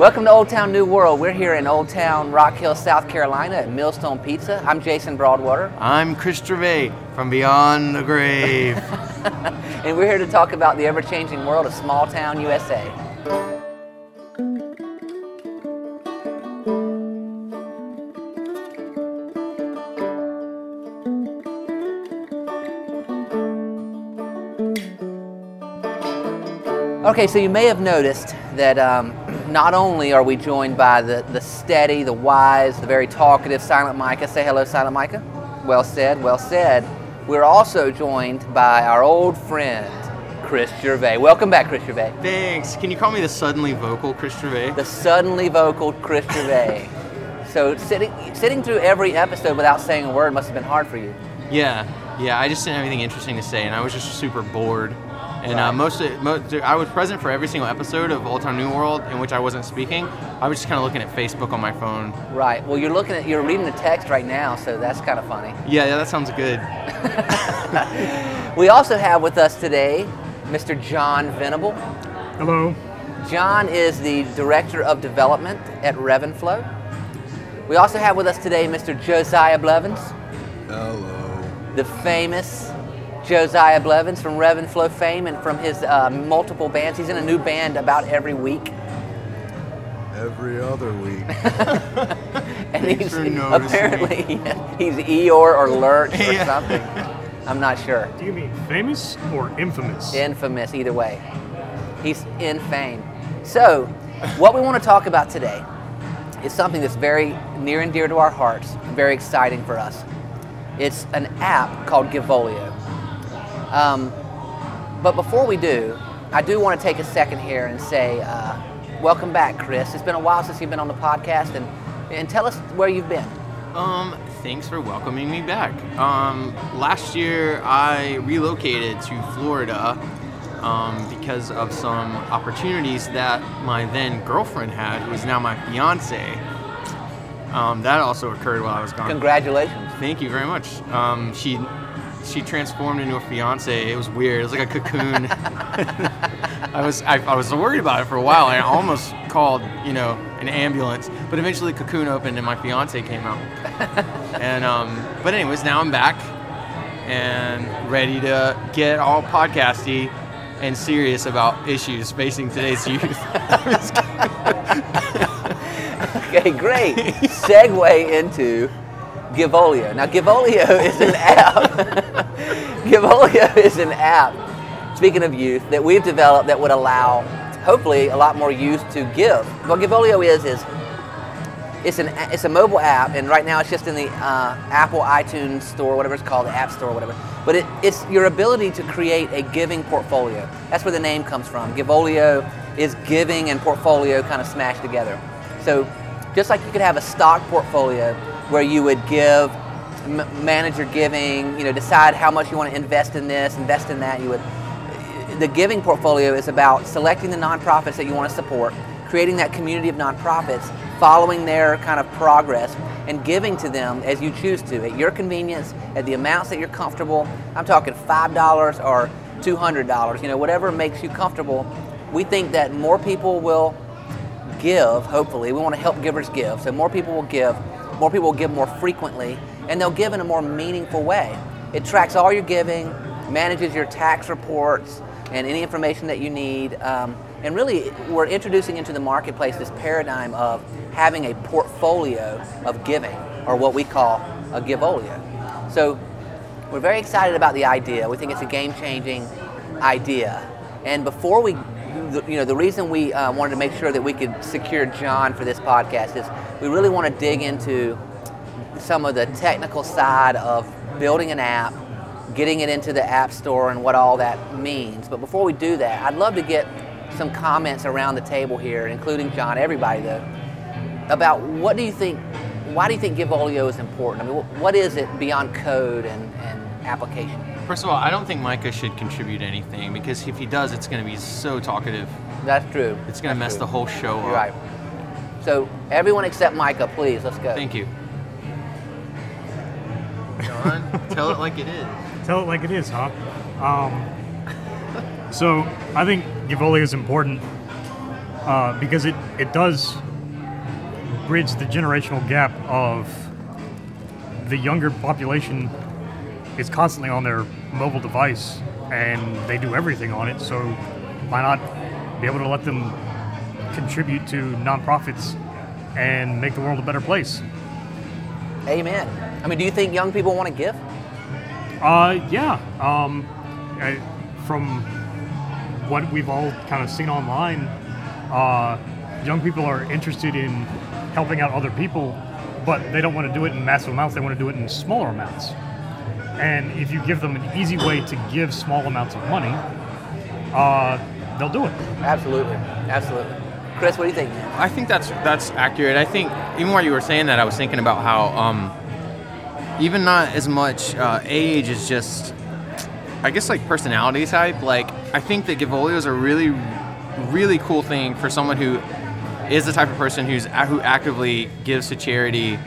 Welcome to Old Town New World. We're here in Old Town Rock Hill, South Carolina at Millstone Pizza. I'm Jason Broadwater, I'm Chris Gervais from Beyond the Grave. and we're here to talk about the ever changing world of small town USA. Okay, so you may have noticed that um, not only are we joined by the, the steady, the wise, the very talkative Silent Micah. Say hello, Silent Micah. Well said, well said. We're also joined by our old friend, Chris Gervais. Welcome back, Chris Gervais. Thanks. Can you call me the suddenly vocal Chris Gervais? The suddenly vocal Chris Gervais. so sitting, sitting through every episode without saying a word must have been hard for you. Yeah, yeah. I just didn't have anything interesting to say, and I was just super bored. And Right. uh, most, of, most, I was present for every single episode of Old Town New World in which I wasn't speaking. I was just kind of looking at Facebook on my phone. Right. Well, you're looking at, you're reading the text right now, so that's kind of funny. Yeah, yeah, that sounds good. We also have with us today Mr. John Venable. Hello. John is the Director of Development at RevenFlo. We also have with us today Mr. Josiah Blevins, Hello. the famous Josiah Blevins from RevenFlo fame and from his uh, multiple bands. He's in a new band about every week. Every other week. And Thanks he's for noticing apparently he's Eeyore or Lurch or Yeah. something. I'm not sure. Do you mean famous or infamous? Infamous either way. He's in fame. So, what we want to talk about today is something that's very near and dear to our hearts, very exciting for us. It's an app called Givolio. Um, but before we do, I do want to take a second here and say, uh, welcome back, Chris. It's been a while since you've been on the podcast, and, and tell us where you've been. Um, thanks for welcoming me back. Um, last year I relocated to Florida um, because of some opportunities that my then girlfriend had, who is now my fiance. Um, that also occurred while I was gone. Congratulations. Thank you very much. Um, she she transformed into a fiance. It was weird. It was like a cocoon. I was I, I was worried about it for a while. I almost called you know an ambulance, but eventually the cocoon opened and my fiance came out. and um, but anyways, now I'm back and ready to get all podcasty and serious about issues facing today's youth. Okay, great. Segue into Givolio. Now, Givolio is an app. Givolio is an app, speaking of youth, that we've developed that would allow, hopefully, a lot more youth to give. What Givolio is, is it's an it's a mobile app, and right now it's just in the uh, Apple iTunes store, whatever it's called, the App Store, whatever. But it, it's your ability to create a giving portfolio. That's where the name comes from. Givolio is giving and portfolio kind of smashed together. So just like you could have a stock portfolio where you would give, manage your giving, you know, decide how much you want to invest in this, invest in that. You would the giving portfolio is about selecting the nonprofits that you want to support, creating that community of nonprofits, following their kind of progress, and giving to them as you choose to, at your convenience, at the amounts that you're comfortable. I'm talking $5 or $200, you know, whatever makes you comfortable. We think that more people will give, hopefully. We want to help givers give. So more people will give, more people will give more frequently, and they'll give in a more meaningful way. It tracks all your giving, manages your tax reports, and any information that you need. Um, and really, we're introducing into the marketplace this paradigm of having a portfolio of giving, or what we call a givolio. So we're very excited about the idea. We think it's a game-changing idea. And before we, the- you know, the reason we uh, wanted to make sure that we could secure John for this podcast is we really want to dig into some of the technical side of building an app, getting it into the App Store, and what all that means. But before we do that, I'd love to get some comments around the table here, including John, everybody though, about what do you think, why do you think Givolio is important? I mean, what is it beyond code and, and application? First of all, I don't think Micah should contribute anything because if he does, it's going to be so talkative. That's true. It's going to mess true. the whole show up. You're right. So everyone except Micah, please, let's go. Thank you. John, tell it like it is. Tell it like it is, huh? Um, so I think Givolio is important uh, because it, it does bridge the generational gap of the younger population is constantly on their mobile device and they do everything on it. So why not be able to let them contribute to nonprofits and make the world a better place? Amen. I mean, do you think young people want to give? Uh, yeah. Um, I, from what we've all kind of seen online, uh, young people are interested in helping out other people, but they don't want to do it in massive amounts. They want to do it in smaller amounts. And if you give them an easy way to give small amounts of money, uh, they'll do it. Absolutely. Absolutely. Chris, what do you think? I think that's that's accurate. I think even while you were saying that, I was thinking about how um, even not as much uh, age is just, I guess like personality type. Like I think that Givolio is a really, really cool thing for someone who is the type of person who's who actively gives to charity.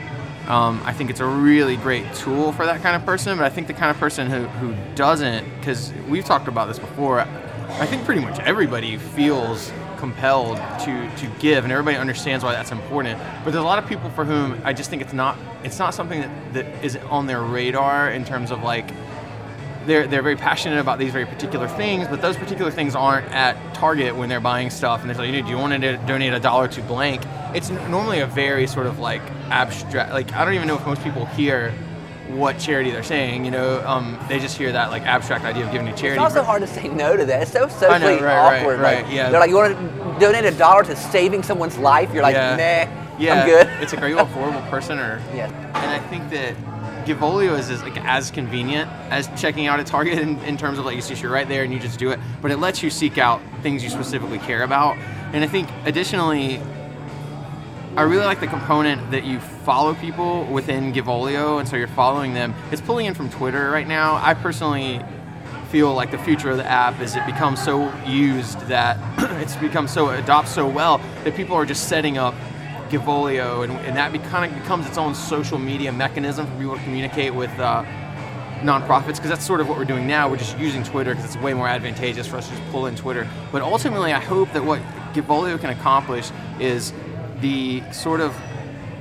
Um, I think it's a really great tool for that kind of person. But I think the kind of person who, who doesn't, because we've talked about this before, I think pretty much everybody feels compelled to, to give and everybody understands why that's important but there's a lot of people for whom i just think it's not it's not something that, that is on their radar in terms of like they're, they're very passionate about these very particular things but those particular things aren't at target when they're buying stuff and they're like do you want to donate a dollar to blank it's normally a very sort of like abstract like i don't even know if most people hear what charity they're saying you know um, they just hear that like abstract idea of giving to charity It's also hard to say no to that. It's so socially know, right, right, awkward. right, like, yeah. They're like, you want to donate a dollar to saving someone's life? You're like, Yeah. nah, yeah, I'm good. It's like, are you a horrible person or? Yeah. And I think that Givolio is, is like as convenient as checking out at Target in, in terms of like you just you're right there and you just do it, but it lets you seek out things you specifically care about. And I think additionally, I really like the component that you follow people within Givolio, and so you're following them. It's pulling in from Twitter right now. I personally feel like the future of the app is it becomes so used that it's become so adopts so well that people are just setting up Givolio, and, and that be, kind of becomes its own social media mechanism for people to communicate with uh, nonprofits because that's sort of what we're doing now. We're just using Twitter because it's way more advantageous for us to just pull in Twitter. But ultimately, I hope that what Givolio can accomplish is the sort of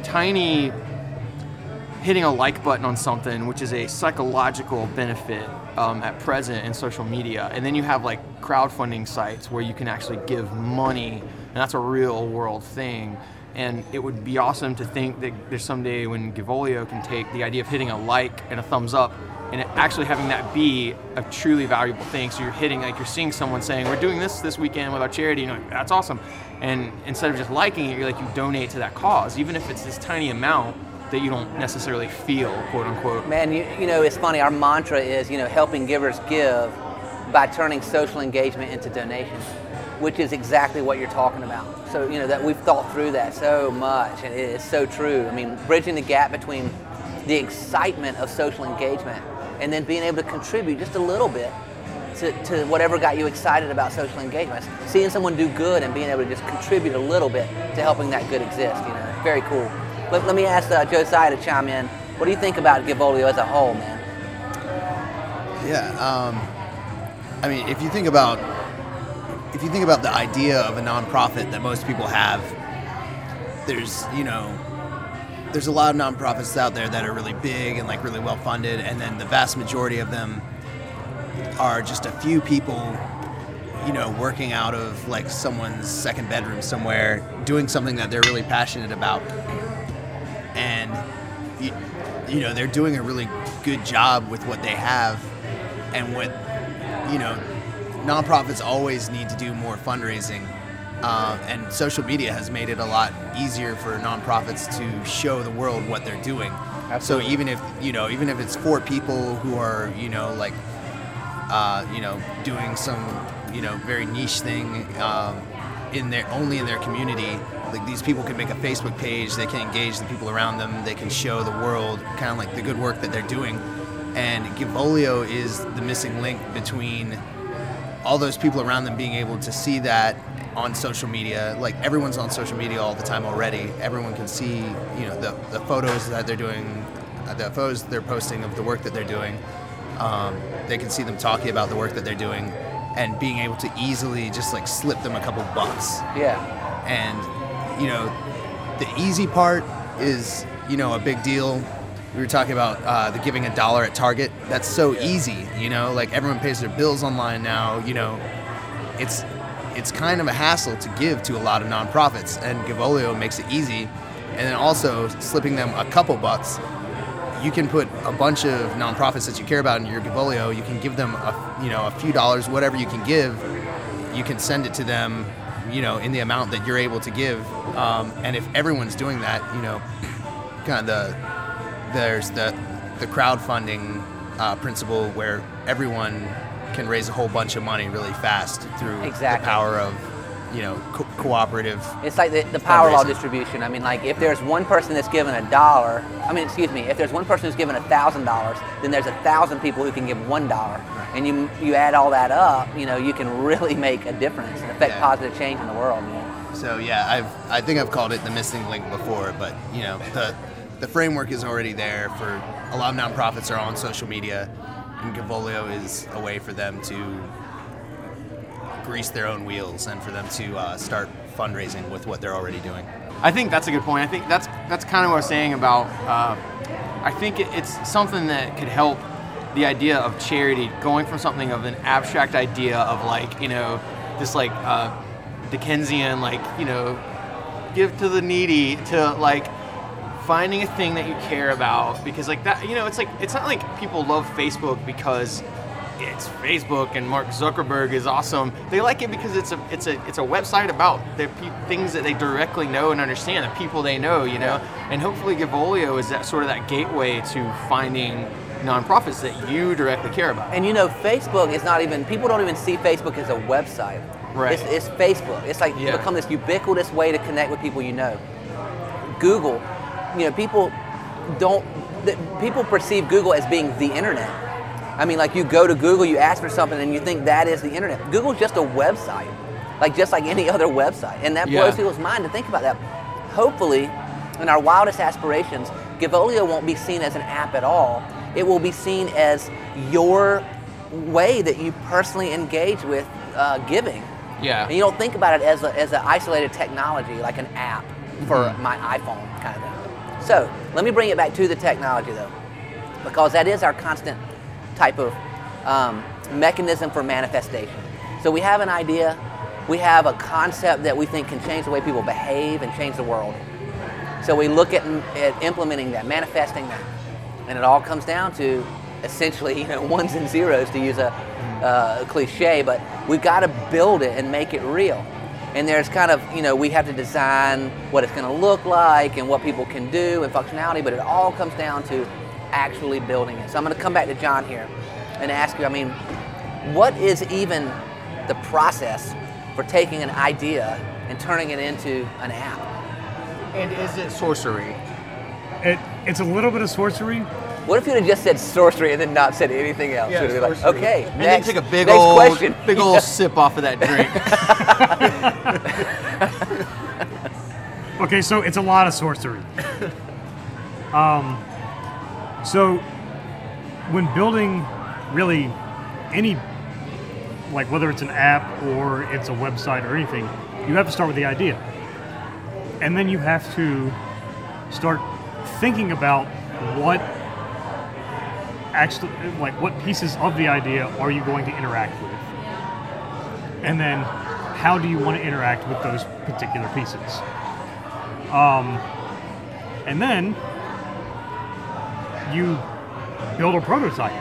tiny hitting a like button on something, which is a psychological benefit um, at present in social media. And then you have like crowdfunding sites where you can actually give money, and that's a real world thing. And it would be awesome to think that there's someday when Givolio can take the idea of hitting a like and a thumbs up and actually having that be a truly valuable thing. So you're hitting, like you're seeing someone saying, we're doing this this weekend with our charity, and you're like, that's awesome. And instead of just liking it, you're like, you donate to that cause, even if it's this tiny amount that you don't necessarily feel, quote unquote. Man, you, you know, it's funny. Our mantra is, you know, helping givers give by turning social engagement into donations, which is exactly what you're talking about. So, you know, that we've thought through that so much, and it is so true. I mean, bridging the gap between the excitement of social engagement and then being able to contribute just a little bit to, to whatever got you excited about social engagement. Seeing someone do good and being able to just contribute a little bit to helping that good exist, you know, very cool. Let, let me ask uh, Josiah to chime in. What do you think about Givolio as a whole, man? Yeah. Um, I mean, if you think about if you think about the idea of a nonprofit that most people have, there's you know there's a lot of nonprofits out there that are really big and like really well funded, and then the vast majority of them are just a few people, you know, working out of like someone's second bedroom somewhere, doing something that they're really passionate about, and you, you know they're doing a really good job with what they have, and what you know nonprofits always need to do more fundraising. Um, and social media has made it a lot easier for nonprofits to show the world what they're doing. So even if you know, even if it's for people who are you know like uh, you know, doing some, you know, very niche thing um, in their only in their community. Like these people can make a Facebook page, they can engage the people around them, they can show the world kind of like the good work that they're doing. And Givolio is the missing link between all those people around them being able to see that on social media. Like everyone's on social media all the time already. Everyone can see, you know, the, the photos that they're doing, uh, the photos they're posting of the work that they're doing. Um, they can see them talking about the work that they're doing and being able to easily just like slip them a couple bucks. Yeah. and you know, the easy part is you know a big deal. We were talking about uh, the giving a dollar at Target. That's so easy, you know. Like everyone pays their bills online now. You know, it's it's kind of a hassle to give to a lot of nonprofits, and Givolio makes it easy. And then also slipping them a couple bucks, you can put a bunch of nonprofits that you care about in your Givolio. You can give them a you know a few dollars, whatever you can give. You can send it to them, you know, in the amount that you're able to give. Um, and if everyone's doing that, you know, kind of the there's the the crowdfunding uh, principle where everyone can raise a whole bunch of money really fast through Exactly. the power of you know co- cooperative. It's like the, the power law distribution. I mean, like if there's one person that's given a dollar, I mean, excuse me, if there's one person who's given a thousand dollars, then there's a thousand people who can give one dollar, and you you add all that up, you know, you can really make a difference and affect Yeah. positive change in the world. You know? So yeah, I've I think I've called it the missing link before, but you know the the framework is already there for a lot of nonprofits are on social media, and Givolio is a way for them to grease their own wheels and for them to uh, start fundraising with what they're already doing. I think that's a good point. I think that's that's kind of what I was saying about. Uh, I think it, it's something that could help the idea of charity going from something of an abstract idea of like you know this like uh, Dickensian like you know give to the needy to like finding a thing that you care about because like that you know it's like it's not like people love Facebook because it's Facebook and Mark Zuckerberg is awesome. They like it because it's a it's a it's a website about the pe- things that they directly know and understand, the people they know, you know. And hopefully, Givolio is that sort of that gateway to finding nonprofits that you directly care about. And you know, Facebook is not even, people don't even see Facebook as a website. Right. It's, it's Facebook. It's like Yeah. become this ubiquitous way to connect with people you know. Google, you know, people don't, people perceive Google as being the internet. I mean, like you go to Google, you ask for something, and you think that is the internet. Google's just a website, like just like any other website. And that Yeah. blows people's mind to think about that. Hopefully, in our wildest aspirations, Givolio won't be seen as an app at all. It will be seen as your way that you personally engage with uh, giving. Yeah. And you don't think about it as, a, as an isolated technology, like an app for Mm-hmm. my iPhone kind of thing. So let me bring it back to the technology though, because that is our constant type of um, mechanism for manifestation. So we have an idea, we have a concept that we think can change the way people behave and change the world. So we look at, at implementing that, manifesting that, and it all comes down to essentially, you know, ones and zeros to use a uh, cliche, but we've got to build it and make it real. And there's kind of, you know, we have to design what it's going to look like and what people can do and functionality, but it all comes down to actually building it. So I'm going to come back to John here and ask you, I mean, what is even the process for taking an idea and turning it into an app? And is it sorcery? It, it's a little bit of sorcery. What if you'd have just said sorcery and then not said anything else? You'd like, okay, And next, then take a big next old question. big old sip off of that drink. Okay, so it's a lot of sorcery. um, so when building really any, like whether it's an app or it's a website or anything, you have to start with the idea. And then you have to start thinking about what actually, like what pieces of the idea are you going to interact with? And then how do you want to interact with those particular pieces? Um, and then you build a prototype.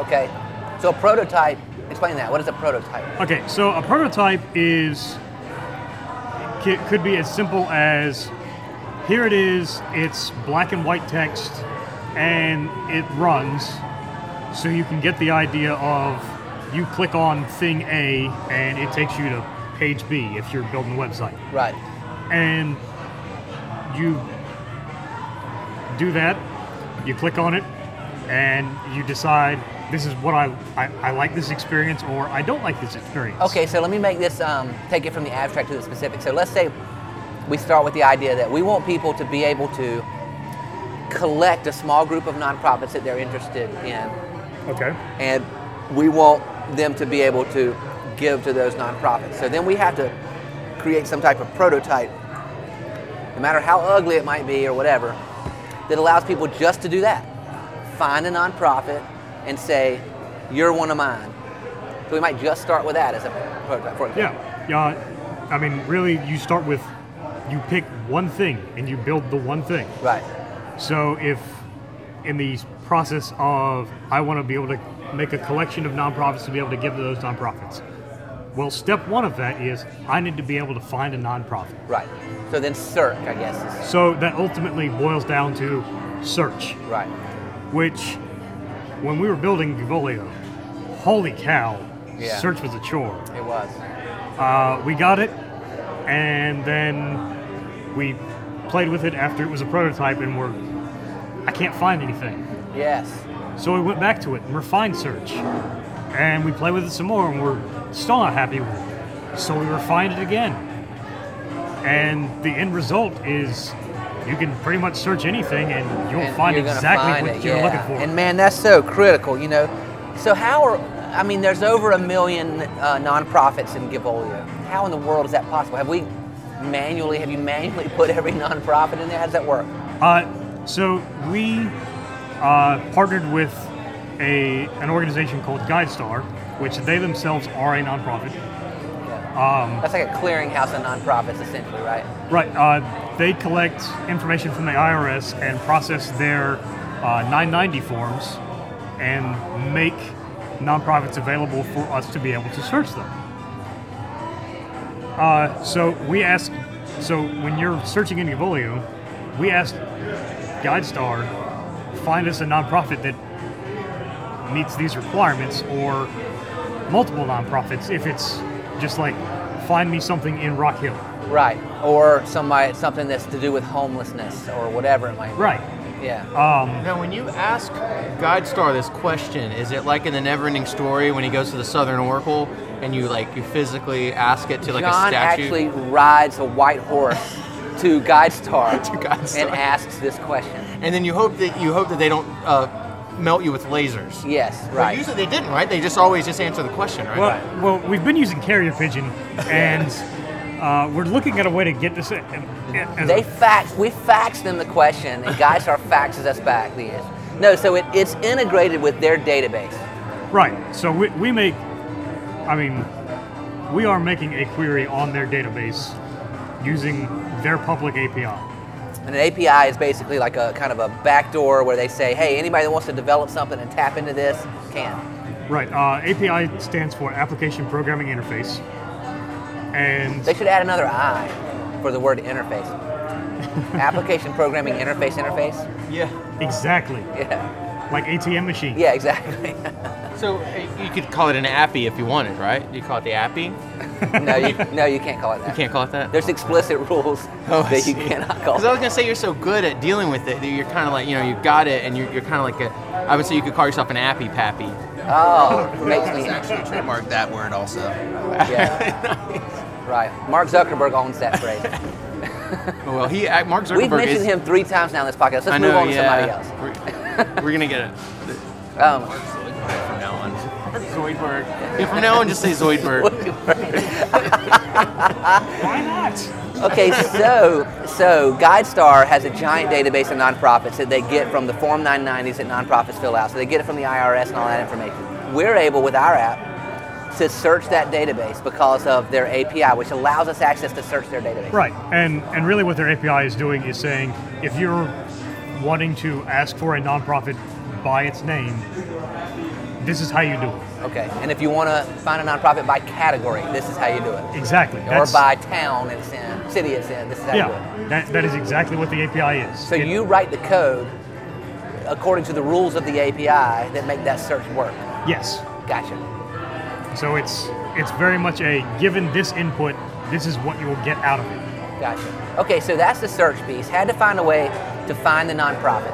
Okay, so a prototype. Explain that. What is a prototype? Okay, so a prototype is could be as simple as here it is. It's black and white text, and it runs, so you can get the idea of you click on thing A, and it takes you to page B if you're building a website. Right. and you do that you click on it and you decide this is what I, I, I like this experience or I don't like this experience. Okay, so let me make this um, take it from the abstract to the specific. So let's say we start with the idea that we want people to be able to collect a small group of nonprofits that they're interested in, Okay. and we want them to be able to give to those nonprofits. So then we have to create some type of prototype, no matter how ugly it might be or whatever, that allows people just to do that. Find a nonprofit and say, you're one of mine. So we might just start with that as a prototype. For example. Yeah, yeah. I mean, really, you start with you pick one thing and you build the one thing. Right. So if in the process of I want to be able to make a collection of nonprofits to be able to give to those nonprofits. Well, step one of that is I need to be able to find a nonprofit. Right. So then search, I guess. So that ultimately boils down to search, right. which when we were building Givolio, holy cow, Yeah. search was a chore. It was. Uh, we got it, and then we played with it after it was a prototype, and we're I can't find anything. Yes. So we went back to it and refined search, and we played with it some more, and we're still not happy with it. So we refined it again, and the end result is you can pretty much search anything, and you'll And find exactly find what it, you're yeah. looking for. And man, that's so critical, you know. So how are I mean, there's over a million uh, nonprofits in Givolio. How in the world is that possible? Have we manually, have you manually put every nonprofit in there? How does that work? Uh, so we uh, partnered with a an organization called GuideStar, which they themselves are a nonprofit. Yeah. That's like a clearinghouse of nonprofits, essentially, right? Right. Uh, they collect information from the IRS and process their uh, 990 forms and make nonprofits available for us to be able to search them. Uh, so we asked, so when you're searching in Givolio, we asked GuideStar, find us a nonprofit that meets these requirements or multiple nonprofits if it's just like find me something in Rock Hill. Right. Or somebody, something that's to do with homelessness or whatever it might be. Right. Yeah. Um, Now, when you ask GuideStar this question, is it like in the Neverending Story when he goes to the Southern Oracle and you like you physically ask it to like John a statue? John actually rides a white horse to GuideStar, To GuideStar. and asks this question. And then you hope that you hope that they don't uh, melt you with lasers. Yes, But right. usually they didn't, right? They just always just answer the question, right? well, well, we've been using carrier pigeon, and uh, we're looking at a way to get this. in- as They a- fax. We fax them the question, and GuideStar faxes us back the answer. No, so it, it's integrated with their database. right. So we, we make. I mean, we are making a query on their database using their public API. And an API is basically like a kind of a backdoor where they say, hey, anybody that wants to develop something and tap into this can. Right. Uh, API stands for Application Programming Interface, and They should add another I for the word interface. Application programming interface interface. yeah. exactly Yeah. like ATM machine. Yeah, exactly. So uh, you could call it an appy if you wanted, right? You call it the appy. no, you no, you can't call it that. You can't call it that. There's explicit rules Oh, that you see. cannot call Because I was gonna say you're so good at dealing with it that you're kind of like you know you got it and you're, you're kind of like a. I would say you could call yourself an appy pappy. Oh, it makes Let's me actually trademark that word also. yeah. Right. Mark Zuckerberg owns that phrase. Oh, well, he uh, Mark Zuckerberg We've mentioned is. him three times now in this podcast. Let's I move know, on to somebody else. We're, we're gonna get it. Um, From now on. Zoidberg. Yeah, from now on, just say Zoidberg. Why not? okay, so so GuideStar has a giant database of nonprofits that they get from the Form 990s that nonprofits fill out. So they get it from the IRS and all that information. We're able with our app to search that database because of their API, which allows us access to search their database. Right, and and really what their API is doing is saying if you're wanting to ask for a nonprofit by its name, this is how you do it. Okay, and if you want to find a nonprofit by category, this is how you do it. Exactly. Or That's- by town it's in, city it's in, this is how you do it. yeah, that, that is exactly what the API is. So It- you write the code according to the rules of the API that make that search work. yes. Gotcha. So it's it's very much a given this input, this is what you will get out of it. Gotcha. Okay, so that's the search piece. Had to find a way to find the nonprofit.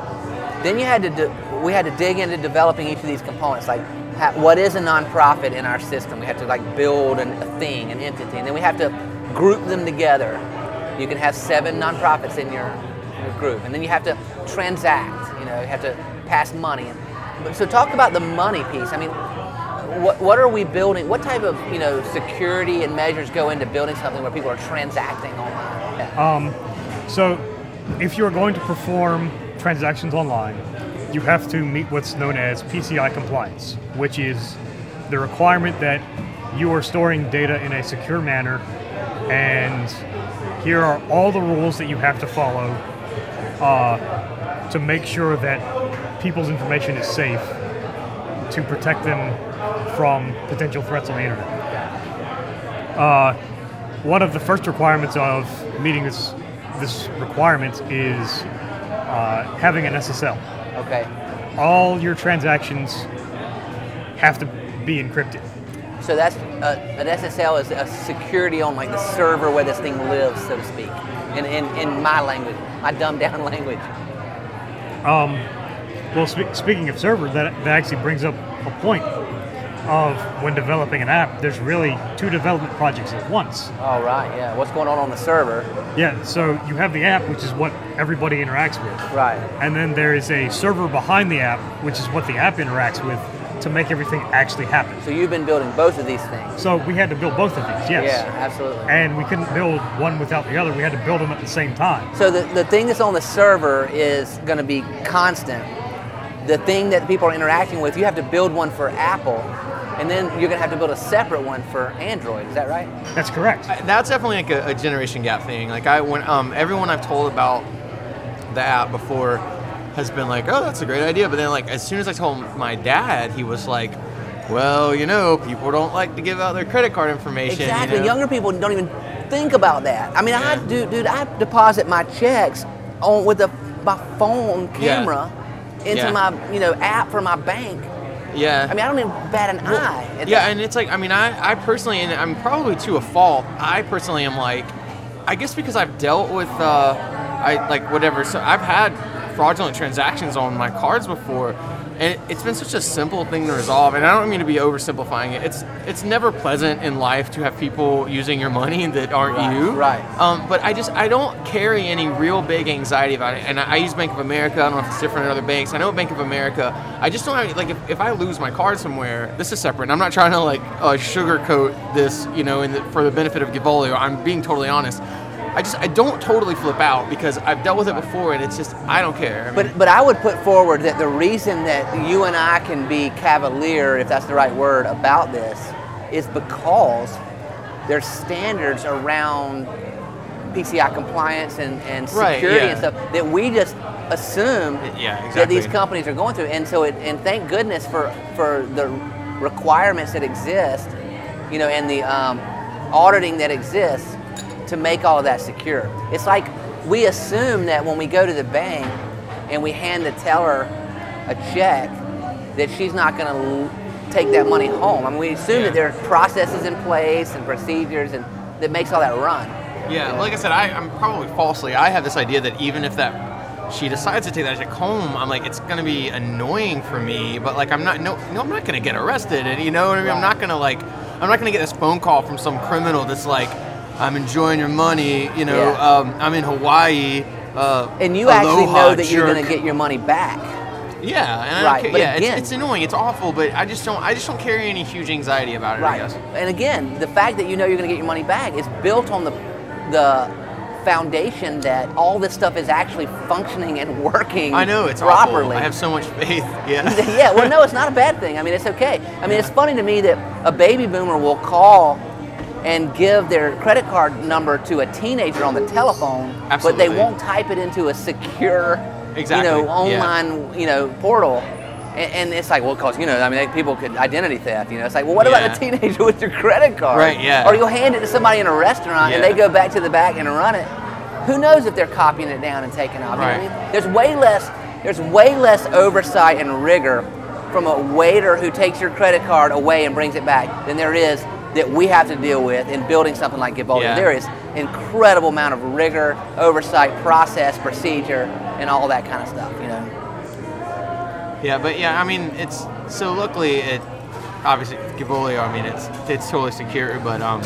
Then you had to do, we had to dig into developing each of these components. Like, ha, what is a nonprofit in our system? We have to like build an, a thing, an entity, and then we have to group them together. You can have seven nonprofits in your, your group, and then you have to transact. You know, you have to pass money. So talk about the money piece. I mean, what, what are we building? What type of you know security and measures go into building something where people are transacting online? Yeah. Um, so, if you're going to perform transactions online, you have to meet what's known as PCI compliance, which is the requirement that you are storing data in a secure manner, and here are all the rules that you have to follow uh, to make sure that people's information is safe to protect them from potential threats on the internet. Uh, one of the first requirements of meeting this this requirement is uh, having an SSL. Okay. All your transactions have to be encrypted. So that's uh, an SSL is a security on like the server where this thing lives, so to speak. In, in, in my language, my dumbed down language. Um, well, spe- speaking of server, that, that actually brings up a point of when developing an app, there's really two development projects at once. All right, yeah. What's going on on the server? Yeah, so you have the app, which is what everybody interacts with. Right. And then there is a server behind the app, which is what the app interacts with to make everything actually happen. So you've been building both of these things. So we had to build both of these, yes. Yeah, absolutely. And we couldn't build one without the other. We had to build them at the same time. So the, the thing that's on the server is going to be constant. The thing that people are interacting with, you have to build one for Apple, and then you're going to have to build a separate one for Android. Is that right? That's correct. That's definitely like a, a generation gap thing. Like I, when um, everyone I've told about the app before has been like, "Oh, that's a great idea," but then like as soon as I told my dad, he was like, "Well, you know, people don't like to give out their credit card information." you Exactly. know? Younger people don't even think about that. I mean, I do, dude. I deposit my checks on with the my phone Yeah. camera into Yeah. my you know app for my bank. Yeah. I mean, I don't even bat an eye. at Yeah, that. and it's like I mean, I, I personally, and I'm probably to a fault. I personally am like, I guess because I've dealt with, uh, I like whatever. So I've had fraudulent transactions on my cards before, and it's been such a simple thing to resolve. And I don't mean to be oversimplifying it. It's it's never pleasant in life to have people using your money that aren't Right, you. right. Um, but I just I don't carry any real big anxiety about it. And I, I use Bank of America. I don't know if it's different at other banks. I know Bank of America. I just don't have like if, if I lose my card somewhere, this is separate. And I'm not trying to like uh, sugarcoat this, you know, in the, for the benefit of Givolio. I'm being totally honest. I just I don't totally flip out because I've dealt with it before, and it's just I don't care. I mean, But but I would put forward that the reason that you and I can be cavalier, if that's the right word, about this, is because there's standards around PCI compliance and, and Right, security yeah. and stuff that we just assume Yeah, that these companies are going through. And so it, and thank goodness for for the requirements that exist, you know, and the um, auditing that exists to make all of that secure. It's like we assume that when we go to the bank and we hand the teller a check, that she's not going to take that money home. I mean, we assume Yeah. that there are processes in place and procedures and that makes all that run. Yeah, like I said, I, I'm probably falsely. I have this idea that even if that she decides to take that check home, I'm like, it's gonna be annoying for me. But like, I'm not. No, no, I'm not gonna get arrested. And you know what I mean? I'm not gonna like. I'm not gonna get this phone call from some criminal that's like, I'm enjoying your money. You know, Yeah. um, I'm in Hawaii. Uh, And you actually know that you're going to get your money back. Yeah, Right, but Yeah, again- it's, it's annoying. It's awful, but I just don't. I just don't carry any huge anxiety about it. I Right. guess. And again, the fact that you know you're going to get your money back is built on the the foundation that all this stuff is actually functioning and working I know it's properly. awful. I have so much faith. Yeah. yeah, well, no, it's not a bad thing. I mean, it's okay. I mean, it's funny to me that a baby boomer will call and give their credit card number to a teenager on the telephone, but they won't type it into a secure, Exactly, you know, yeah. online, you know, portal. And, and it's like, well, cause you know, I mean, people could identity theft. You know, it's like, well, what about Yeah. the teenager with your credit card? Right, yeah. Or you'll hand it to somebody in a restaurant and they go back to the back and run it. Who knows if they're copying it down and taking off? You know I Right. mean? There's way less there's way less oversight and rigor from a waiter who takes your credit card away and brings it back than there is that we have to deal with in building something like Givolio. Yeah. There is incredible amount of rigor, oversight, process, procedure, and all that kind of stuff. You know. Yeah, but yeah, I mean, it's so luckily it obviously Givolio. I mean, it's it's totally secure, but um,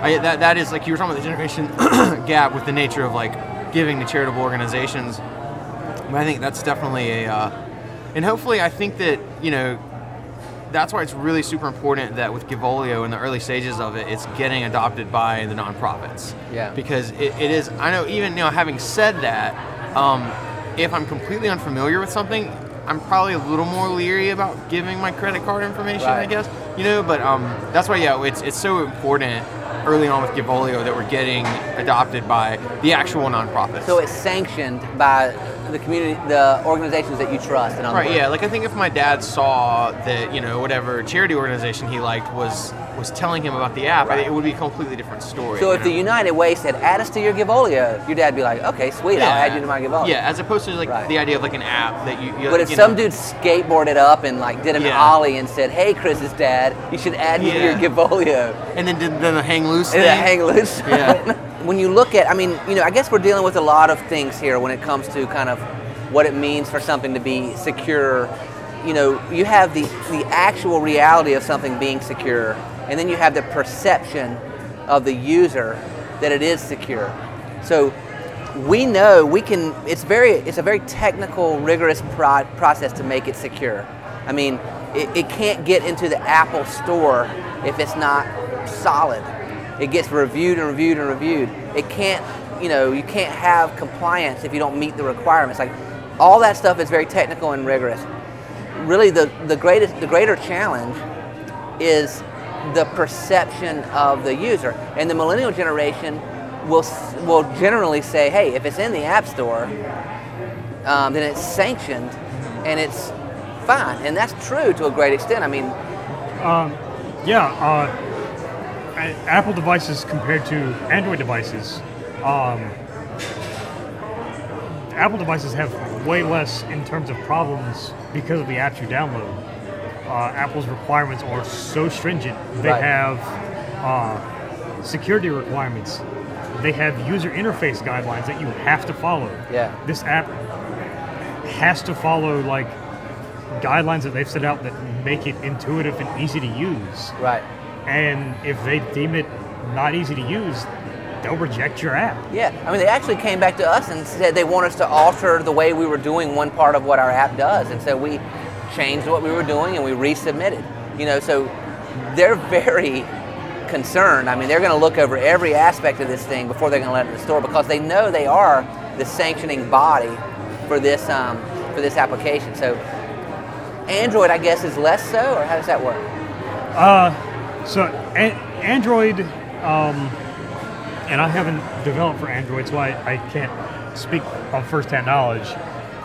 I, that that is like you were talking about the generation gap with the nature of like giving to charitable organizations. But I think that's definitely a, uh, and hopefully I think that you know that's why it's really super important that with Givolio in the early stages of it, it's getting adopted by the nonprofits. Yeah. Because it, it is. I know even you know having said that, um, if I'm completely unfamiliar with something, I'm probably a little more leery about giving my credit card information. I guess you know, but um, that's why yeah, it's it's so important early on with Givolio that we're getting adopted by the actual nonprofits. So it's sanctioned by the community, the organizations that you trust. And Right, yeah. Like I think if my dad saw that, you know, whatever charity organization he liked was was telling him about the app, think it would be a completely different story. So if the? United Way said, add us to your Givolio, your dad'd be like, okay, sweet, I'll add you to my Givolio. Yeah, as opposed to like Right. the idea of like an app that you. you But if you some know, dude skateboarded up and like did an Yeah. ollie and said, hey, Chris's dad, you should add me Yeah. to your Givolio. and then did then the hang loose And thing. a hang loose. Yeah. when you look at, I mean, you know, I guess we're dealing with a lot of things here when it comes to kind of what it means for something to be secure. You know, you have the, the actual reality of something being secure, and then you have the perception of the user that it is secure. So we know we can, it's very, it's a very technical, rigorous pro- process to make it secure. I mean, it, it can't get into the Apple store if it's not solid. It gets reviewed and reviewed and reviewed. It can't, you know, you can't have compliance if you don't meet the requirements. Like all that stuff is very technical and rigorous. Really, the, the greatest, the greater challenge is the perception of the user. And the millennial generation will will generally say, "Hey, if it's in the App Store, um, then it's sanctioned and it's fine." And that's true to a great extent. I mean, Yeah, uh, Apple devices compared to Android devices, um, Apple devices have way less in terms of problems because of the apps you download. Uh, Apple's requirements are so stringent. They Right. have uh, security requirements. They have user interface guidelines that you have to follow. Yeah. This app has to follow like guidelines that they've set out that make it intuitive and easy to use. right? And if they deem it not easy to use, they'll reject your app. Yeah, I mean, they actually came back to us and said they want us to alter the way we were doing one part of what our app does, and so we changed what we were doing and we resubmitted. You know, so they're very concerned. I mean, they're going to look over every aspect of this thing before they're going to let it in the store because they know they are the sanctioning body for this um, for this application. So, Android, I guess, is less so, or how does that work? So, a- Android, um, and I haven't developed for Android, so I, I can't speak of first-hand knowledge.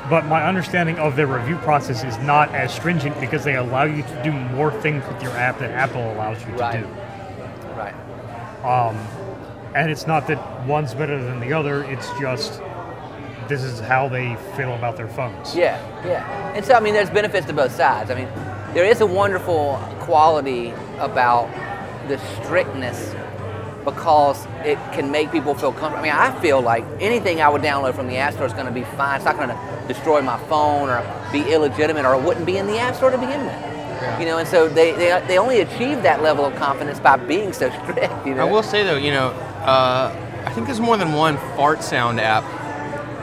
But my understanding of their review process is not as stringent because they allow you to do more things with your app than Apple allows you to Right. do. Right. And it's not that one's better than the other, it's just this is how they feel about their phones. Yeah, yeah. And so, I mean, there's benefits to both sides. I mean, there is a wonderful quality about the strictness because it can make people feel comfortable. I mean, I feel like anything I would download from the App Store is going to be fine. It's not going to destroy my phone or be illegitimate or it wouldn't be in the App Store to begin with. You know, and so they, they, they only achieve that level of confidence by being so strict. You know, I will say though, you know, uh, I think there's more than one fart sound app,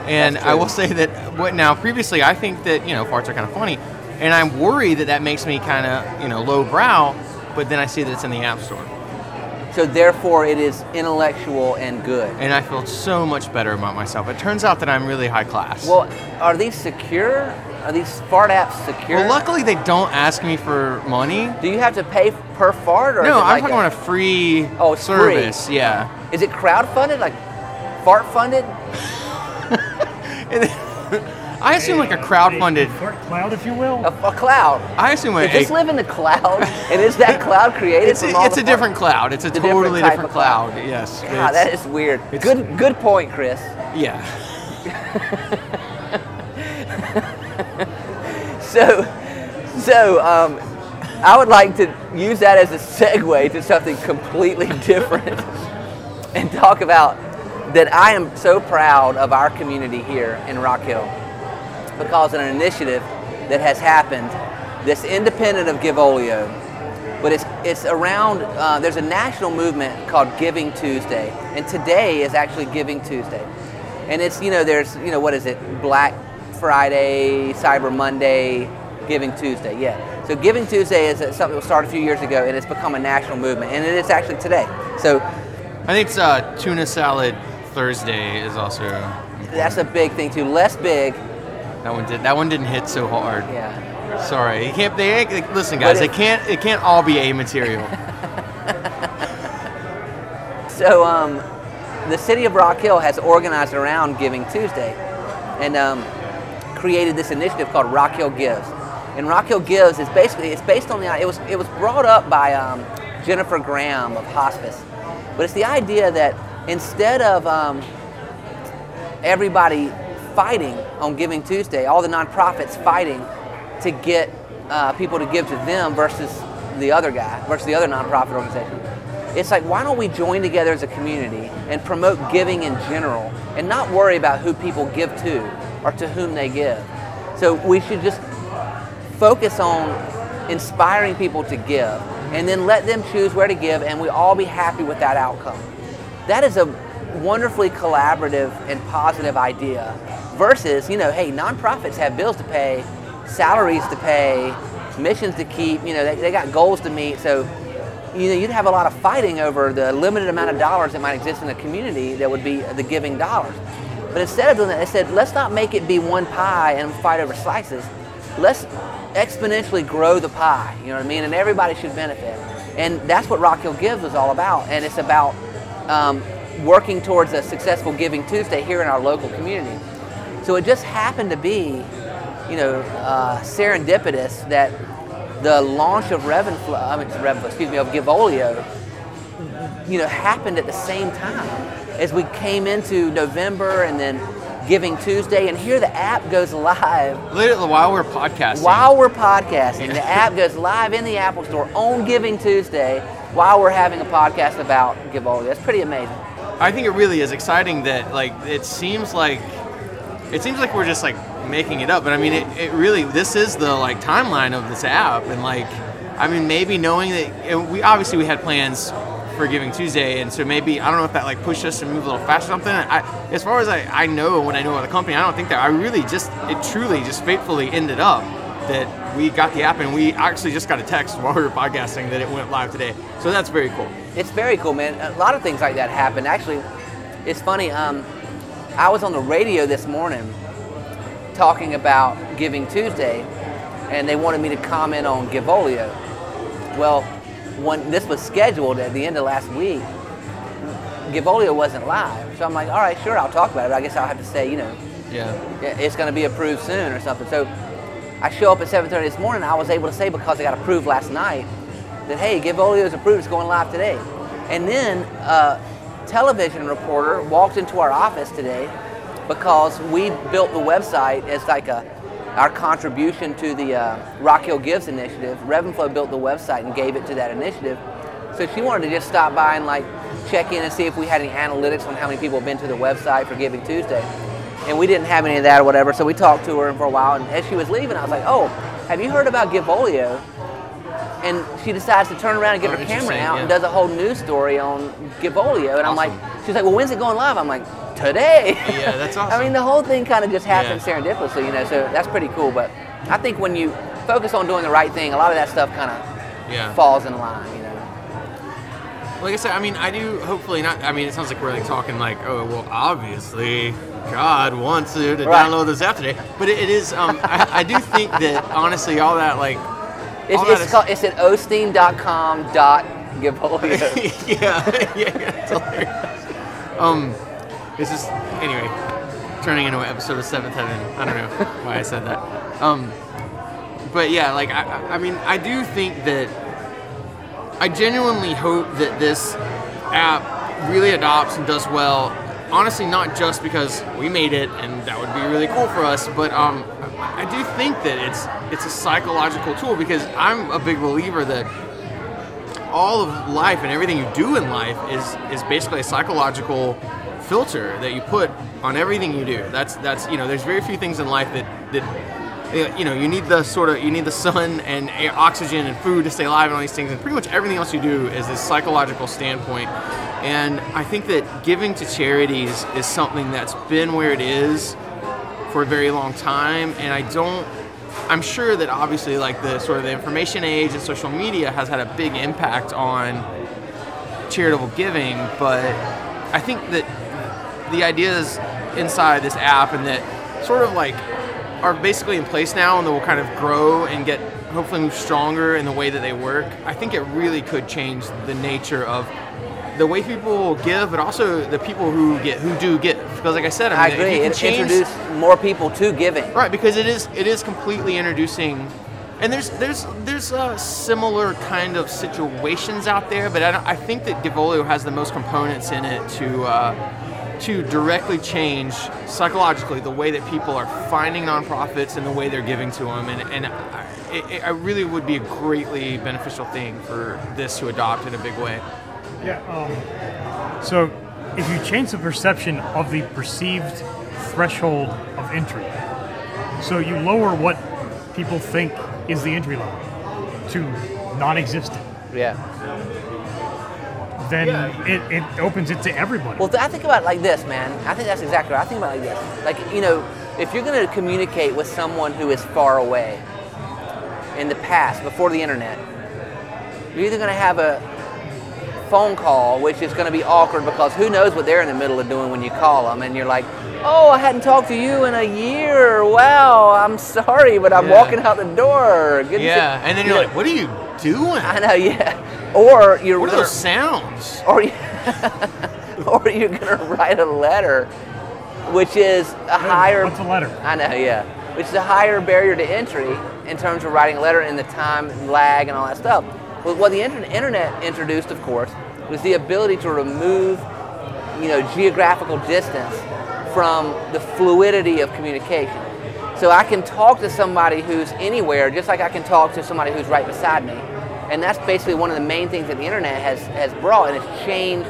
and I will say that what now previously I think that you know farts are kind of funny, and I'm worried that that makes me kind of you know low brow, but then I see that it's in the app store, so therefore it is intellectual and good. and I feel so much better about myself. It turns out that I'm really high class. Well, are these secure? Are these fart apps secure? Well, luckily they don't ask me for money. Do you have to pay per fart or? No, I'm like talking a- about a free Oh, it's free. service. Yeah. Is it crowdfunded, like fart funded? I assume like a crowd-funded. Cloud, if you will. A, a cloud? I assume a, Does this a- live in the cloud? and is that cloud created it's, from a, all it's the a fart- different cloud. It's a a different totally type different of cloud. cloud. Yes. God, it's- that is weird. it's- Good, good point, Chris. Yeah. So, so um, I would like to use that as a segue to something completely different and talk about that I am so proud of our community here in Rock Hill because of an initiative that has happened that's independent of Givolio, but it's, it's around, uh, there's a national movement called Giving Tuesday, and today is actually Giving Tuesday. And it's, you know, there's, you know, what is it, Black Friday, Cyber Monday, Giving Tuesday, yeah. So Giving Tuesday is something that was started a few years ago, and it's become a national movement, and it is actually today. So I think it's uh, tuna salad Thursday is also. important. that's a big thing too. Less big, That one did. That one didn't hit so hard. yeah. Sorry, you can't. They ain't- listen, guys. It it- can't. It can't all be a material. So um, the city of Rock Hill has organized around Giving Tuesday, and um, created this initiative called Rock Hill Gives. And Rock Hill Gives is basically it's based on the it was it was brought up by um, Jennifer Graham of Hospice, but it's the idea that instead of um, everybody fighting on Giving Tuesday, all the nonprofits fighting to get uh, people to give to them versus the other guy, versus the other nonprofit organization. It's like, why don't we join together as a community and promote giving in general and not worry about who people give to or to whom they give? So we should just focus on inspiring people to give and then let them choose where to give and we all be happy with that outcome. That is a wonderfully collaborative and positive idea versus, you know, hey, nonprofits have bills to pay, salaries to pay, missions to keep, you know, they, they got goals to meet. So, you know, you'd have a lot of fighting over the limited amount of dollars that might exist in the community that would be the giving dollars. But instead of doing that, they said, let's not make it be one pie and fight over slices. Let's exponentially grow the pie, you know what I mean? And everybody should benefit. And that's what Rock Hill Gives is all about. And it's about um, working towards a successful Giving Tuesday here in our local community. So it just happened to be, you know, uh, serendipitous that the launch of RevenFlo, I mean, RevenFlo, excuse me, of Givolio, you know, happened at the same time as we came into November and then Giving Tuesday, and here the app goes live Literally, while we're podcasting. while we're podcasting. The app goes live in the Apple Store on Giving Tuesday while we're having a podcast about Givolio. That's pretty amazing. I think it really is exciting that like it seems like it seems like we're just like making it up, but I mean it, it really this is the like timeline of this app and like I mean maybe knowing that we obviously we had plans for Giving Tuesday and so maybe I don't know if that like pushed us to move a little faster or something. I as far as I, I know when I know about the company, I don't think that I really just it truly just fatefully ended up that we got the app and we actually just got a text while we were podcasting that it went live today. So that's very cool. It's very cool, man. A lot of things like that happen. Actually, it's funny. Um, I was on the radio this morning talking about Giving Tuesday, and they wanted me to comment on Givolio. Well, when this was scheduled at the end of last week, Givolio wasn't live. So I'm like, all right, sure, I'll talk about it. But I guess I'll have to say, you know, Yeah. it's going to be approved soon or something. So I show up at 7:30 this morning. I was able to say because it got approved last night that hey, Givolio is approved. It's going live today. And then a television reporter walked into our office today because we built the website as like a our contribution to the uh, Rock Hill Gives initiative. RevenFlo built the website and gave it to that initiative. So she wanted to just stop by and like check in and see if we had any analytics on how many people have been to the website for Giving Tuesday and we didn't have any of that or whatever. So we talked to her for a while, and as she was leaving, I was like, "Oh, have you heard about Givolio?" And she decides to turn around and get Oh, her camera out and does a whole news story on Givolio. And I'm like, she's like, "Well, when's it going live?" I'm like, "Today." Yeah, that's awesome. I mean, the whole thing kind of just happened Yeah. serendipitously, you know. So that's pretty cool. But I think when you focus on doing the right thing, a lot of that stuff kind of Yeah. falls in line, you know. Like I said, I mean, I do hopefully not. I mean, it sounds like we're like talking like, oh, well, obviously, God wants you to Right. download this app today. But it, it is. Um, I, I do think that honestly, all that like, It's, that it's, called, it's at osteen.com dot Givolio. yeah, yeah, yeah, it's hilarious. Um, it's just anyway, turning into an episode of Seventh Heaven. I don't know why I said that. Um, but yeah, like I, I- I mean, I do think that I genuinely hope that this app really adopts and does well. Honestly, not just because we made it and that would be really cool for us, but um, I do think that it's it's a psychological tool because I'm a big believer that all of life and everything you do in life is is basically a psychological filter that you put on everything you do. That's that's you know, there's very few things in life that that you know you need the sort of you need the sun and air, oxygen and food to stay alive and all these things and pretty much everything else you do is this psychological standpoint and i think that giving to charities is something that's been where it is for a very long time and i don't I'm sure that obviously like the sort of the information age and social media has had a big impact on charitable giving, but I think that the ideas inside this app and that sort of like are basically in place now and that will kind of grow and get hopefully move stronger in the way that they work. I think it really could change the nature of the way people give, but also the people who get who do give. Because like I said, I, I mean, if agree. It change introduced more people to giving. Right, because it is it is completely introducing, and there's there's there's uh, similar kind of situations out there, but I, don't, I think that Givolio has the most components in it to uh, to directly change psychologically the way that people are finding nonprofits and the way they're giving to them, and and I, it, it really would be a greatly beneficial thing for this to adopt in a big way. Yeah. Um, so, if you change the perception of the perceived threshold of entry, so you lower what people think is the entry level to non-existent, Yeah. then it, it opens it to everybody. Well, th- I think about it like this, man. I think that's exactly right. I think about it like this. Like, you know, if you're going to communicate with someone who is far away in the past, before the internet, you're either going to have a phone call, which is going to be awkward because who knows what they're in the middle of doing when you call them, and you're like, oh, I hadn't talked to you in a year. Wow, I'm sorry, but I'm Yeah. walking out the door. Good to Yeah, and then You you're know, like, what are you doing? I know, yeah. Or you're What are those sounds? or you, or you're gonna write a letter, which is a higher. What's a letter? I know, yeah, which is a higher barrier to entry in terms of writing a letter and the time lag and all that stuff. What the internet introduced, of course, was the ability to remove, you know, geographical distance from the fluidity of communication. So I can talk to somebody who's anywhere, just like I can talk to somebody who's right beside me. And that's basically one of the main things that the internet has, has brought, and it's changed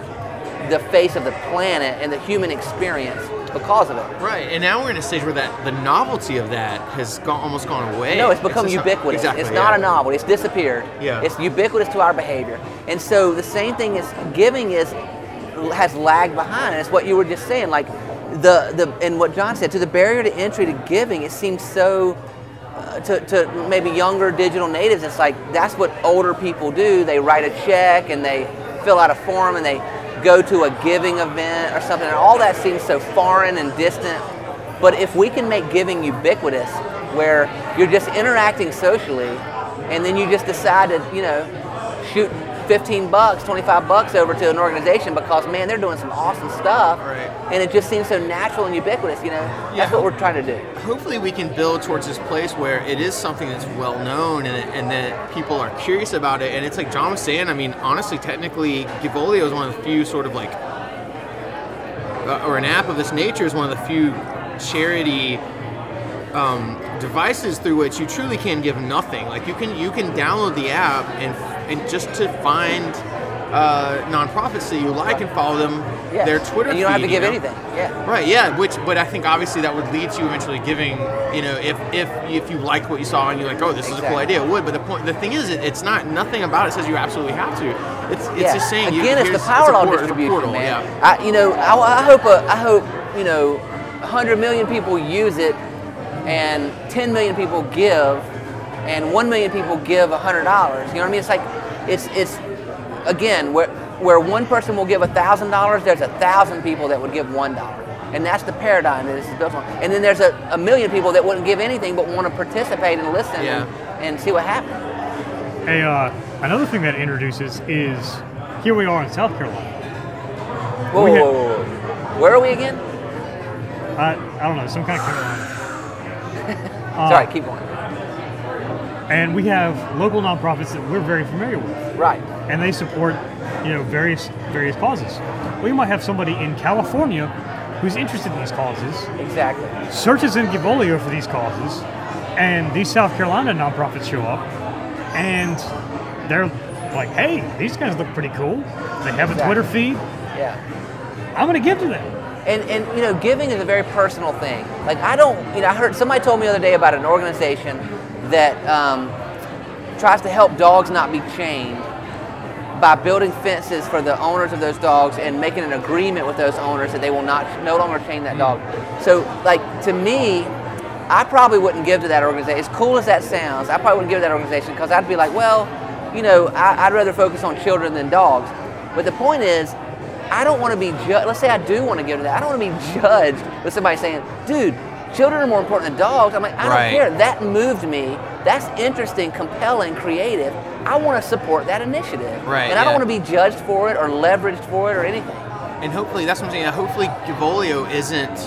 the face of the planet and the human experience because of it. Right, and now we're in a stage where that the novelty of that has gone, almost gone away. No, it's become just- ubiquitous. Exactly, it's not yeah. a novelty. It's disappeared. Yeah. It's ubiquitous to our behavior. And so the same thing is giving is has lagged behind. And it's what you were just saying. Like the the and what John said to the barrier to entry to giving. It seems so. Uh, to, to maybe younger digital natives, it's like that's what older people do. They write a check and they fill out a form and they go to a giving event or something. And all that seems so foreign and distant. But if we can make giving ubiquitous, where you're just interacting socially, and then you just decide to, you know, shoot 15 bucks, 25 bucks over to an organization because, man, they're doing some awesome stuff. Right. And it just seems so natural and ubiquitous, you know? Yeah. That's what we're trying to do. Hopefully, we can build towards this place where it is something that's well known and, and that people are curious about it. And it's like John was saying. I mean, honestly, technically, Givolio is one of the few sort of like, uh, or an app of this nature is one of the few charity um, devices through which you truly can give nothing. Like you can you can download the app and and just to find uh, nonprofits that you like and follow them Yeah. their Twitter. And you don't have to feed, give know? anything. Yeah. Right, yeah, which but I think obviously that would lead to you eventually giving, you know, if if if you liked what you saw and you're like, oh, this is a cool idea, it would. But the point, the thing is, it, it's not nothing about it says you absolutely have to. It's it's yeah. just saying you- Again, it's the power law distribution, portal, man. Yeah. I, you know, I, I hope a, I hope you know, 100 million people use it, and 10 million people give, and 1 million people give $100. You know what I mean? It's like, it's it's again where where one person will give $1,000, there's a thousand people that would give one dollar. And that's the paradigm that this is built on. And then there's a, a million people that wouldn't give anything but want to participate and listen Yeah. and, and see what happens. Hey, uh, another thing that introduces is here we are in South Carolina. Whoa, whoa, whoa, whoa. Where are we again? I, I don't know, some kind of Carolina. Uh, Sorry, keep going. And we have local nonprofits that we're very familiar with, Right. and they support, you know, various various causes. We might have somebody in California who's interested in these causes, Exactly. searches in Givolio for these causes, and these South Carolina nonprofits show up, and they're like, "Hey, these guys look pretty cool. They have a Exactly. Twitter feed. Yeah. I'm going to give to them." And, and you know, giving is a very personal thing. Like I don't, you know, I heard somebody told me the other day about an organization that um, tries to help dogs not be chained by building fences for the owners of those dogs and making an agreement with those owners that they will not no longer chain that dog. So, like to me, I probably wouldn't give to that organization. As cool as that sounds, I probably wouldn't give to that organization because I'd be like, well, you know, I, I'd rather focus on children than dogs. But the point is, I don't want to be judged. Let's say I do want to give to that. I don't want to be judged with somebody saying, dude, children are more important than dogs. I'm like, I Right. don't care. That moved me. That's interesting, compelling, creative. I want to support that initiative. Right, And I don't want to be judged for it or leveraged for it or anything. and hopefully that's what I'm saying. Hopefully Givolio isn't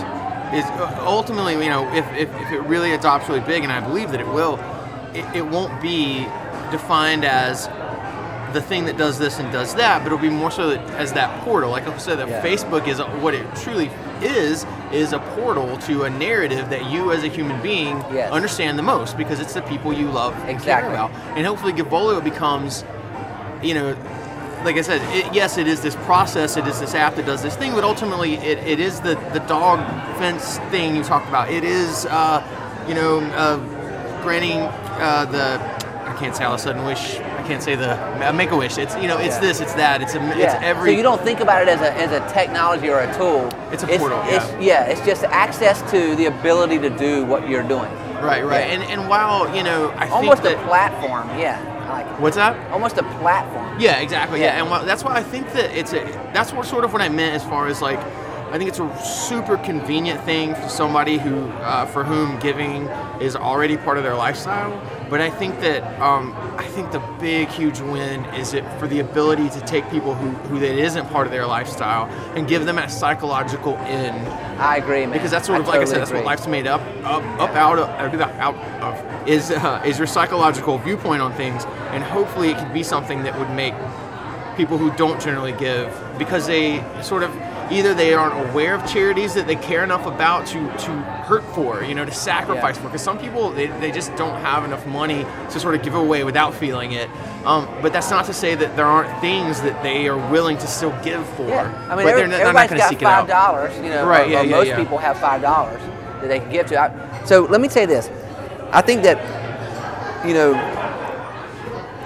is uh, ultimately you know if, if, if it really adopts really big, and I believe that it will, it, it won't be defined as the thing that does this and does that, but it'll be more so that, as that portal. Like I said, that Yeah. Facebook is a, what it truly is is a portal to a narrative that you as a human being Yes. understand the most because it's the people you love and care about. And hopefully Givolio becomes you know, like I said, it, yes, it is this process, it is this app that does this thing, but ultimately it, it is the, the dog fence thing you talked about. It is, uh, you know, uh, granting uh, the, I can't say all of a sudden wish, I can't say the, make a wish. It's, you know, it's Yeah. this, it's that, it's, a, it's every, so you don't think about it as a, as a technology or a tool. It's a portal, It's, yeah, it's just access to the ability to do what you're doing. right, right. Yeah. And, and while, you know, I Almost a platform. Yeah, like what's that? Almost a platform. Yeah, exactly. Yeah, Yeah. and wha- that's why I think that it's a. That's what sort of what I meant as far as like, I think it's a super convenient thing for somebody who, uh, for whom giving is already part of their lifestyle. But I think that um, I think the big, huge win is it for the ability to take people who who that isn't part of their lifestyle and give them a psychological in. I agree, man. because that's sort of like I said, that's what life's made up, up, up out of, out of is uh, is your psychological viewpoint on things, and hopefully it can be something that would make people who don't generally give because they sort of either they aren't aware of charities that they care enough about to to hurt for, you know, to sacrifice Yeah. for. Because some people they, they just don't have enough money to sort of give away without feeling it. Um, but that's not to say that there aren't things that they are willing to still give for. Yeah, I mean, but every, they're, they're not going to seek it out. five dollars. You know, Right, or- yeah, or yeah, most yeah. people have five dollars that they can give to. I, so let me say this. I think that, you know,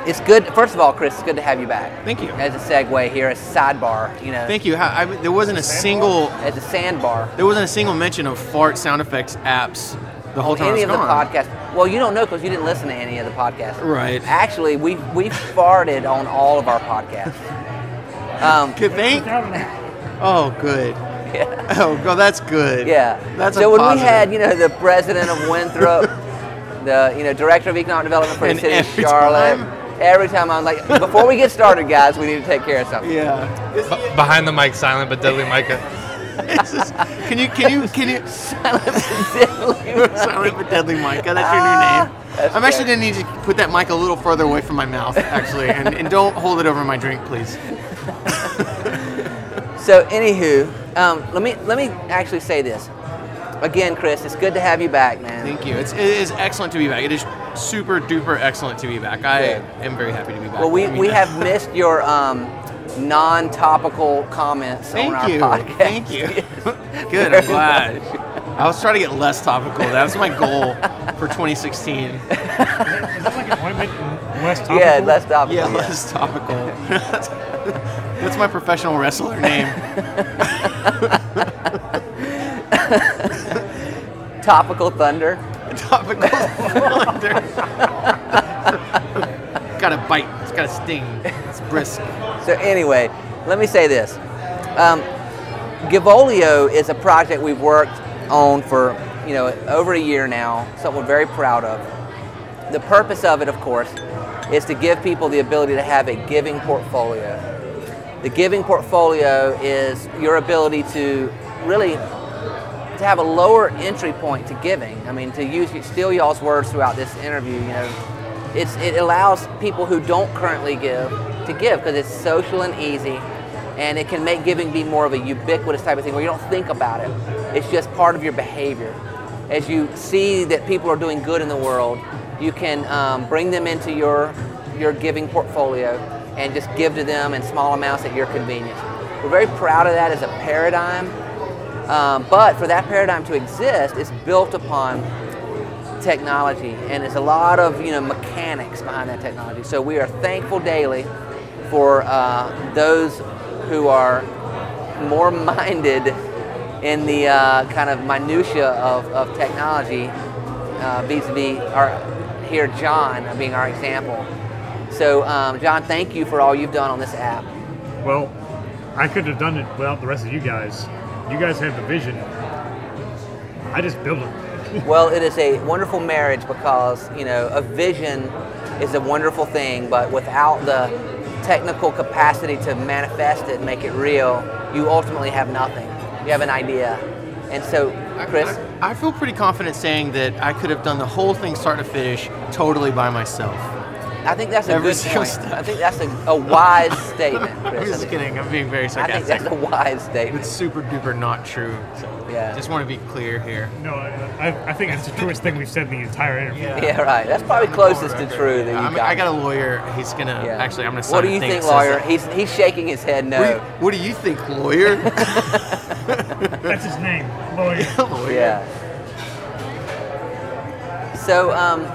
it's good. First of all, Chris, it's good to have you back. Thank you. As a segue here, a sidebar, you know, Thank you. How- I, there wasn't a single as a sandbar. there wasn't a single mention of fart sound effects apps the whole time. any I of was the gone. podcasts. Well, you don't know because you didn't listen to any of the podcasts. Right. Actually, we we farted on all of our podcasts. Um, Good thing. Oh, good. yeah. Oh, God, that's good. Yeah. That's so a when we had, you know, the president of Winthrop, the you know director of economic development for the And city of Charlotte. time- Every time I'm like, before we get started, guys, we need to take care of something. Yeah. B- behind the mic, silent but deadly Micah. this is- can you can you can you silent but deadly Micah? That's your new name. That's I'm actually good. gonna need you to put that mic a little further away from my mouth, actually, and, and don't hold it over my drink, please. So, anywho, um, let me let me actually say this again, Chris. It's good to have you back, man. Thank you. It's, it is excellent to be back. It is super duper excellent to be back. I Good. am very happy to be back. Well, we, I mean we have missed your um, non-topical comments Thank on our you. podcast. Thank you. Good. I'm glad. I was trying to get less topical. That was my goal for 2016. Is that like an ointment less topical? yeah, less topical. Yeah, less topical. That's my professional wrestler name. Topical thunder. Topical thunder. got a bite. It's got a sting. It's brisk. So anyway, let me say this. Um, Givolio is a project we've worked on for you know over a year now. Something we're very proud of. The purpose of it, of course, is to give people the ability to have a giving portfolio. The giving portfolio is your ability to really to have a lower entry point to giving. I mean, to use steal y'all's words throughout this interview, you know, it's it allows people who don't currently give to give because it's social and easy, and it can make giving be more of a ubiquitous type of thing where you don't think about it. It's just part of your behavior. As you see that people are doing good in the world, you can um, bring them into your your giving portfolio and just give to them in small amounts at your convenience. We're very proud of that as a paradigm. Um, but for that paradigm to exist, it's built upon technology, and there's a lot of you know mechanics behind that technology. So we are thankful daily for uh, those who are more minded in the uh, kind of minutia of, of technology uh, vis-a-vis our here John being our example. So um, John, thank you for all you've done on this app. Well, I couldn't have done it without the rest of you guys. You guys have the vision. I just build it. Well, it is a wonderful marriage because you know a vision is a wonderful thing, but without the technical capacity to manifest it and make it real, you ultimately have nothing. You have an idea, and so Chris, I, I feel pretty confident saying that I could have done the whole thing start to finish totally by myself. I think that's a Every good single point. step. I think that's a, a wise statement, Chris. I'm I just think- kidding. I'm being very sarcastic. I think that's a wise statement. It's super duper not true. So Yeah. Just want to be clear here. No, I, I- I think it's the truest thing we've said in the entire interview. Yeah, right. That's probably closest to true that you I, mean, got. I got a lawyer. He's gonna Yeah. actually. I'm gonna sign What do you think, lawyer? He's he's shaking his head What do, you, no. what do you think, lawyer? That's his name. Lawyer. lawyer. Yeah. So um.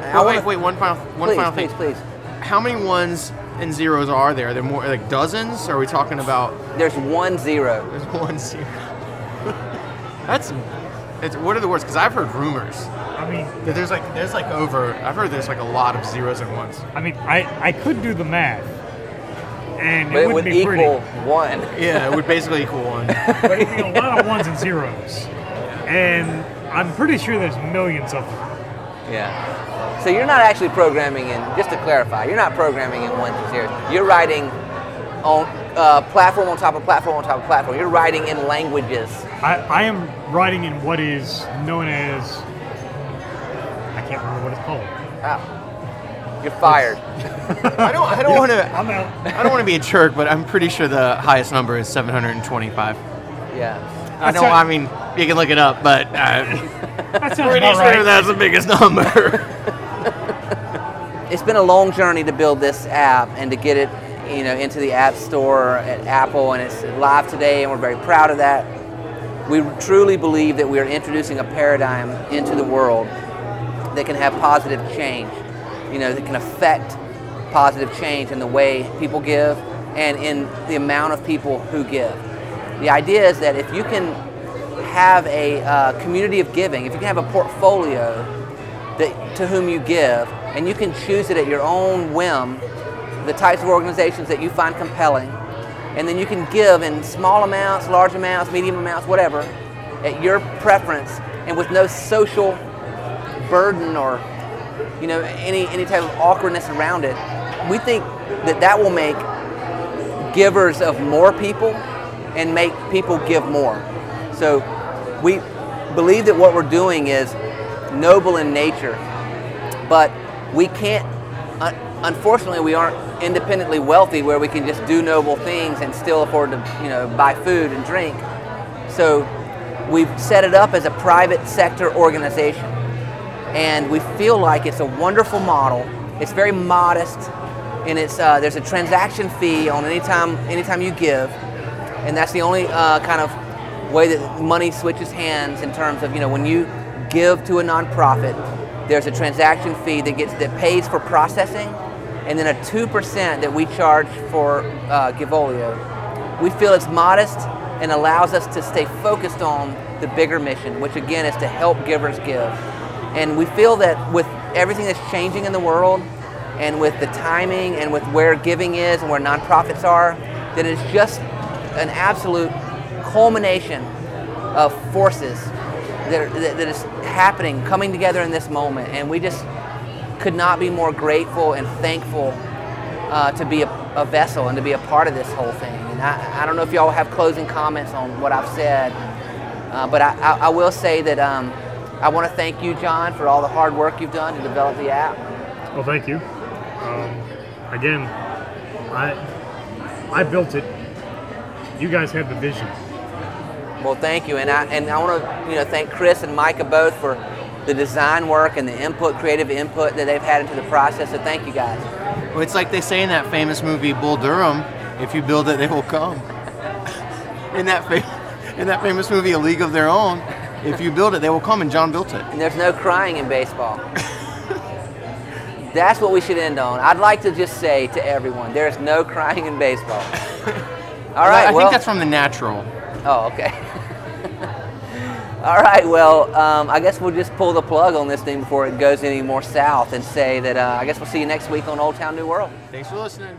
I Oh, wait, wait. One final, one please, final thing. please. please. How many ones and zeros are there? Are there more, like dozens? Or are we talking about? There's one zero. There's one zero. That's. It's, what are the words? Because I've heard rumors I mean, that there's like there's like over. I've heard there's like a lot of zeros and ones. I mean, I, I could do the math, and But it it would would be equal pretty. one. Yeah, it would basically equal one. But it'd be a lot of ones and zeros, and I'm pretty sure there's millions of them. Yeah. So you're not actually programming in. Just to clarify, you're not programming in ones and zeros. You're writing on uh, platform on top of platform on top of platform. You're writing in languages. I, I am writing in what is known as I can't remember what it's called. Wow. You're fired. I don't. I don't want to. I'm out. I don't want to be a jerk, but I'm pretty sure the highest number is 725. Yeah. I That's know. right. I mean, you can look it up, but uh, That sounds pretty about sure right. that's the biggest number. It's been a long journey to build this app and to get it, you know, into the App Store at Apple, and it's live today, and we're very proud of that. We truly believe that we are introducing a paradigm into the world that can have positive change, you know, that can affect positive change in the way people give and in the amount of people who give. The idea is that if you can have a uh, community of giving, if you can have a portfolio that, to whom you give, and you can choose it at your own whim, the types of organizations that you find compelling, and then you can give in small amounts, large amounts, medium amounts, whatever, at your preference, and with no social burden or you know any any type of awkwardness around it. We think that that will make givers of more people and make people give more. So we believe that what we're doing is noble in nature, but we can't. un- Unfortunately, we aren't independently wealthy where we can just do noble things and still afford to, you know, buy food and drink. So we've set it up as a private sector organization, and we feel like it's a wonderful model. It's very modest, and it's uh, there's a transaction fee on any anytime anytime you give, and that's the only uh, kind of way that money switches hands in terms of you know when you give to a nonprofit, there's a transaction fee that gets that pays for processing, and then a two percent that we charge for uh, Givolio. We feel it's modest and allows us to stay focused on the bigger mission, which again is to help givers give. And we feel that with everything that's changing in the world, and with the timing and with where giving is and where nonprofits are, that it's just an absolute culmination of forces that, that, that is happening, coming together in this moment. And we just could not be more grateful and thankful uh, to be a, a vessel and to be a part of this whole thing. And I, I don't know if y'all have closing comments on what I've said, uh, but I, I, I will say that um, I want to thank you, John, for all the hard work you've done to develop the app. Well, thank you. Um, again, I I built it. You guys had the vision. Well, thank you, and I and I want to you know thank Chris and Micah both for the design work and the input, creative input that they've had into the process. So thank you guys. well, it's like they say in that famous movie Bull Durham: "If you build it, they will come." in that fa- in that famous movie A League of Their Own, if you build it, they will come, and John built it. And there's no crying in baseball. That's what we should end on. I'd like to just say to everyone, there is no crying in baseball. All right. I well, think that's from The Natural. Oh, okay. All right, well, um, I guess we'll just pull the plug on this thing before it goes any more south and say that uh, I guess we'll see you next week on Old Town New World. Thanks for listening.